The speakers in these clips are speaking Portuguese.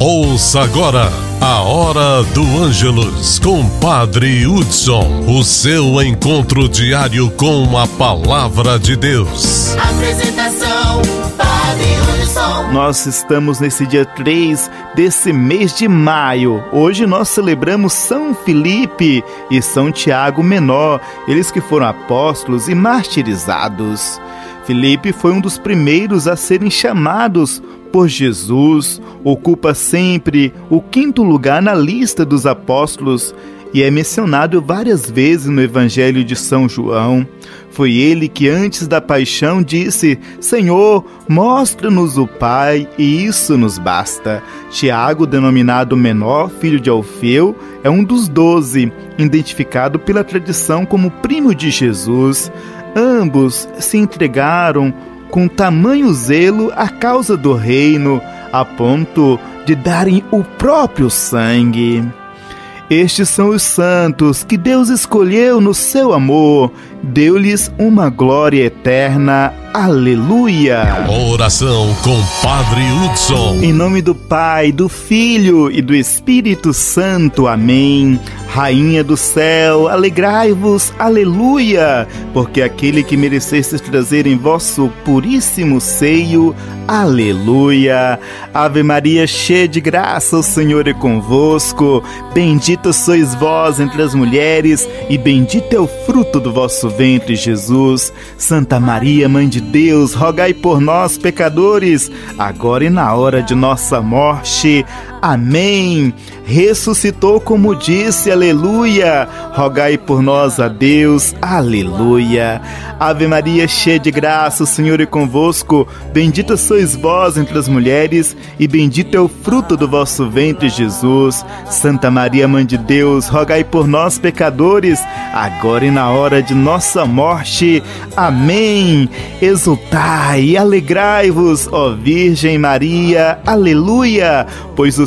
Ouça agora a Hora do Ângelus com Padre Hudson, o seu encontro diário com a Palavra de Deus. Apresentação, Padre Hudson. Nós estamos nesse dia 3 desse mês de maio. Hoje nós celebramos São Felipe e São Tiago Menor, eles que foram apóstolos e martirizados. Felipe foi um dos primeiros a serem chamados por Jesus, ocupa sempre o quinto lugar na lista dos apóstolos e é mencionado várias vezes no Evangelho de São João. Foi ele que antes da paixão disse: Senhor, mostra-nos o Pai, e isso nos basta. Tiago, denominado menor, filho de Alfeu, é um dos doze, identificado pela tradição como primo de Jesus. Ambos se entregaram com tamanho zelo à causa do reino, a ponto de darem o próprio sangue. Estes são os santos que Deus escolheu no seu amor, deu-lhes uma glória eterna. Aleluia! Oração com Padre Hudson. Em nome do Pai, do Filho e do Espírito Santo. Amém. Rainha do céu, alegrai-vos, aleluia, porque aquele que merecestes trazer em vosso puríssimo seio, aleluia. Ave Maria, cheia de graça, o Senhor é convosco. Bendita sois vós entre as mulheres, e bendito é o fruto do vosso ventre, Jesus. Santa Maria, Mãe de Deus, rogai por nós, pecadores, agora e na hora de nossa morte. Amém. Ressuscitou como disse, aleluia. Rogai por nós a Deus, aleluia. Ave Maria, cheia de graça, o Senhor é convosco. Bendita sois vós entre as mulheres, e bendito é o fruto do vosso ventre, Jesus. Santa Maria, Mãe de Deus, rogai por nós, pecadores, agora e na hora de nossa morte. Amém. Exultai e alegrai-vos, ó Virgem Maria, aleluia, pois o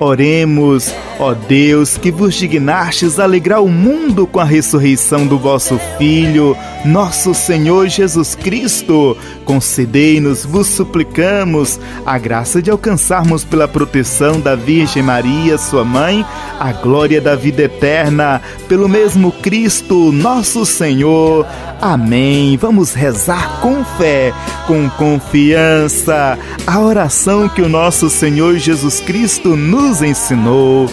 Oremos, ó Deus, que vos dignastes alegrar o mundo com a ressurreição do vosso Filho, nosso Senhor Jesus Cristo. Concedei-nos, vos suplicamos, a graça de alcançarmos pela proteção da Virgem Maria, sua mãe, a glória da vida eterna, pelo mesmo Cristo, nosso Senhor. Amém. Vamos rezar com fé, com confiança, a oração que o nosso Senhor Jesus Cristo nos ensinou.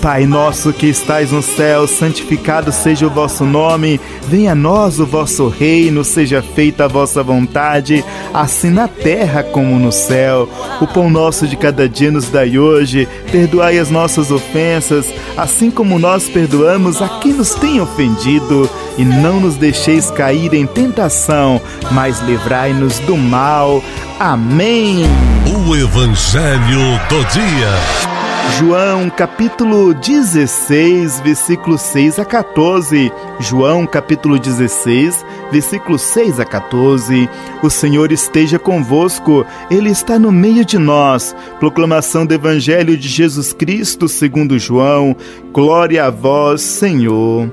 Pai nosso que estais no céu, santificado seja o vosso nome, venha a nós o vosso reino, seja feita a vossa vontade, assim na terra como no céu. O pão nosso de cada dia nos dai hoje, perdoai as nossas ofensas, assim como nós perdoamos a quem nos tem ofendido, e não nos deixeis cair em tentação, mas livrai-nos do mal. Amém. O Evangelho do Dia. João capítulo 16, versículo 6 a 14. João capítulo 16, versículo 6 a 14. O Senhor esteja convosco, Ele está no meio de nós. Proclamação do Evangelho de Jesus Cristo segundo João. Glória a vós, Senhor.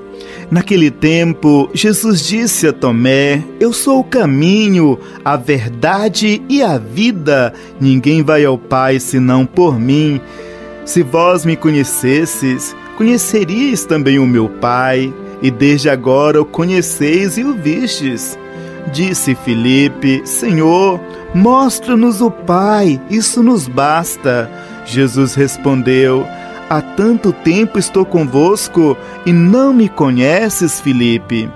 Naquele tempo, Jesus disse a Tomé: Eu sou o caminho, a verdade e a vida. Ninguém vai ao Pai senão por mim. Se vós me conhecesses, conheceríeis também o meu Pai, e desde agora o conheceis e o vistes. Disse Filipe: Senhor, mostra-nos o Pai, isso nos basta. Jesus respondeu: Há tanto tempo estou convosco e não me conheces, Filipe.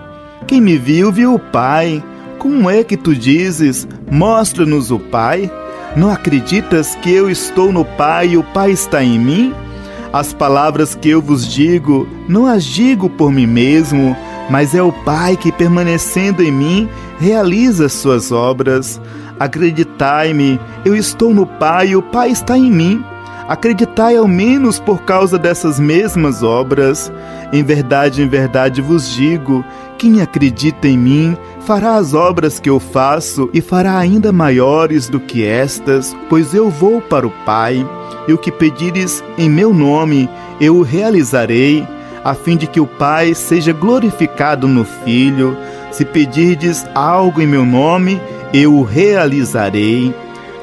Quem me viu, viu o Pai. Como é que tu dizes: Mostra-nos o Pai? Não acreditas que eu estou no Pai e o Pai está em mim? As palavras que eu vos digo, não as digo por mim mesmo, mas é o Pai que, permanecendo em mim, realiza suas obras. Acreditai-me, eu estou no Pai e o Pai está em mim. Acreditai ao menos por causa dessas mesmas obras. Em verdade, em verdade vos digo quem acredita em mim fará as obras que eu faço e fará ainda maiores do que estas, pois eu vou para o Pai, e o que pedires em meu nome eu o realizarei, a fim de que o Pai seja glorificado no Filho. Se pedirdes algo em meu nome, eu o realizarei.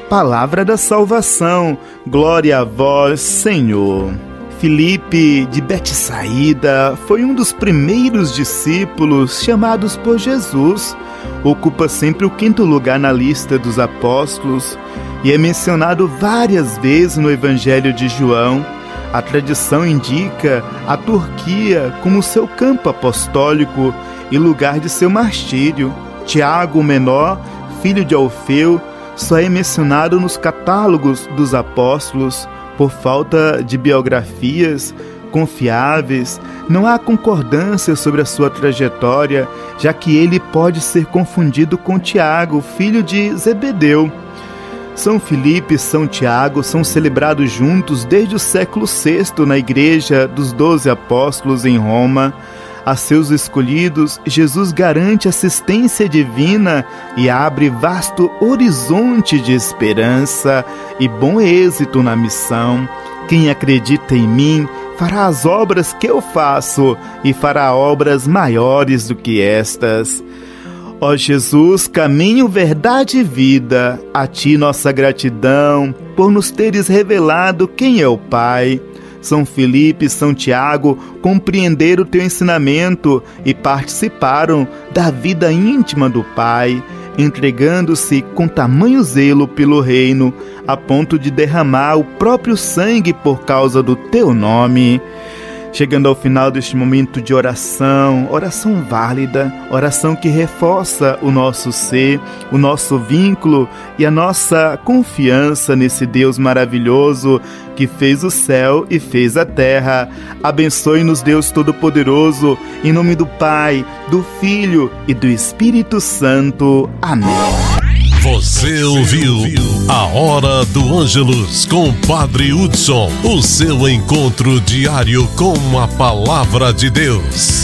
Palavra da salvação, glória a vós, Senhor. Filipe de Betsaída foi um dos primeiros discípulos chamados por Jesus. Ocupa sempre o quinto lugar na lista dos apóstolos e é mencionado várias vezes no Evangelho de João. A tradição indica a Turquia como seu campo apostólico e lugar de seu martírio. Tiago, o menor, filho de Alfeu, só é mencionado nos catálogos dos apóstolos por falta de biografias confiáveis, não há concordância sobre a sua trajetória, já que ele pode ser confundido com Tiago, filho de Zebedeu. São Filipe e São Tiago são celebrados juntos desde o século VI na Igreja dos Doze Apóstolos em Roma. A seus escolhidos, Jesus garante assistência divina e abre vasto horizonte de esperança e bom êxito na missão. Quem acredita em mim fará as obras que eu faço e fará obras maiores do que estas. Ó Jesus, caminho, verdade e vida, a ti nossa gratidão por nos teres revelado quem é o Pai são Felipe e São Tiago compreenderam o teu ensinamento e participaram da vida íntima do Pai, entregando-se com tamanho zelo pelo reino, a ponto de derramar o próprio sangue por causa do teu nome. Chegando ao final deste momento de oração, oração válida, oração que reforça o nosso ser, o nosso vínculo e a nossa confiança nesse Deus maravilhoso que fez o céu e fez a terra. Abençoe-nos, Deus Todo-Poderoso, em nome do Pai, do Filho e do Espírito Santo. Amém. Você ouviu a Hora do Ângelus com Padre Hudson, o seu encontro diário com a palavra de Deus.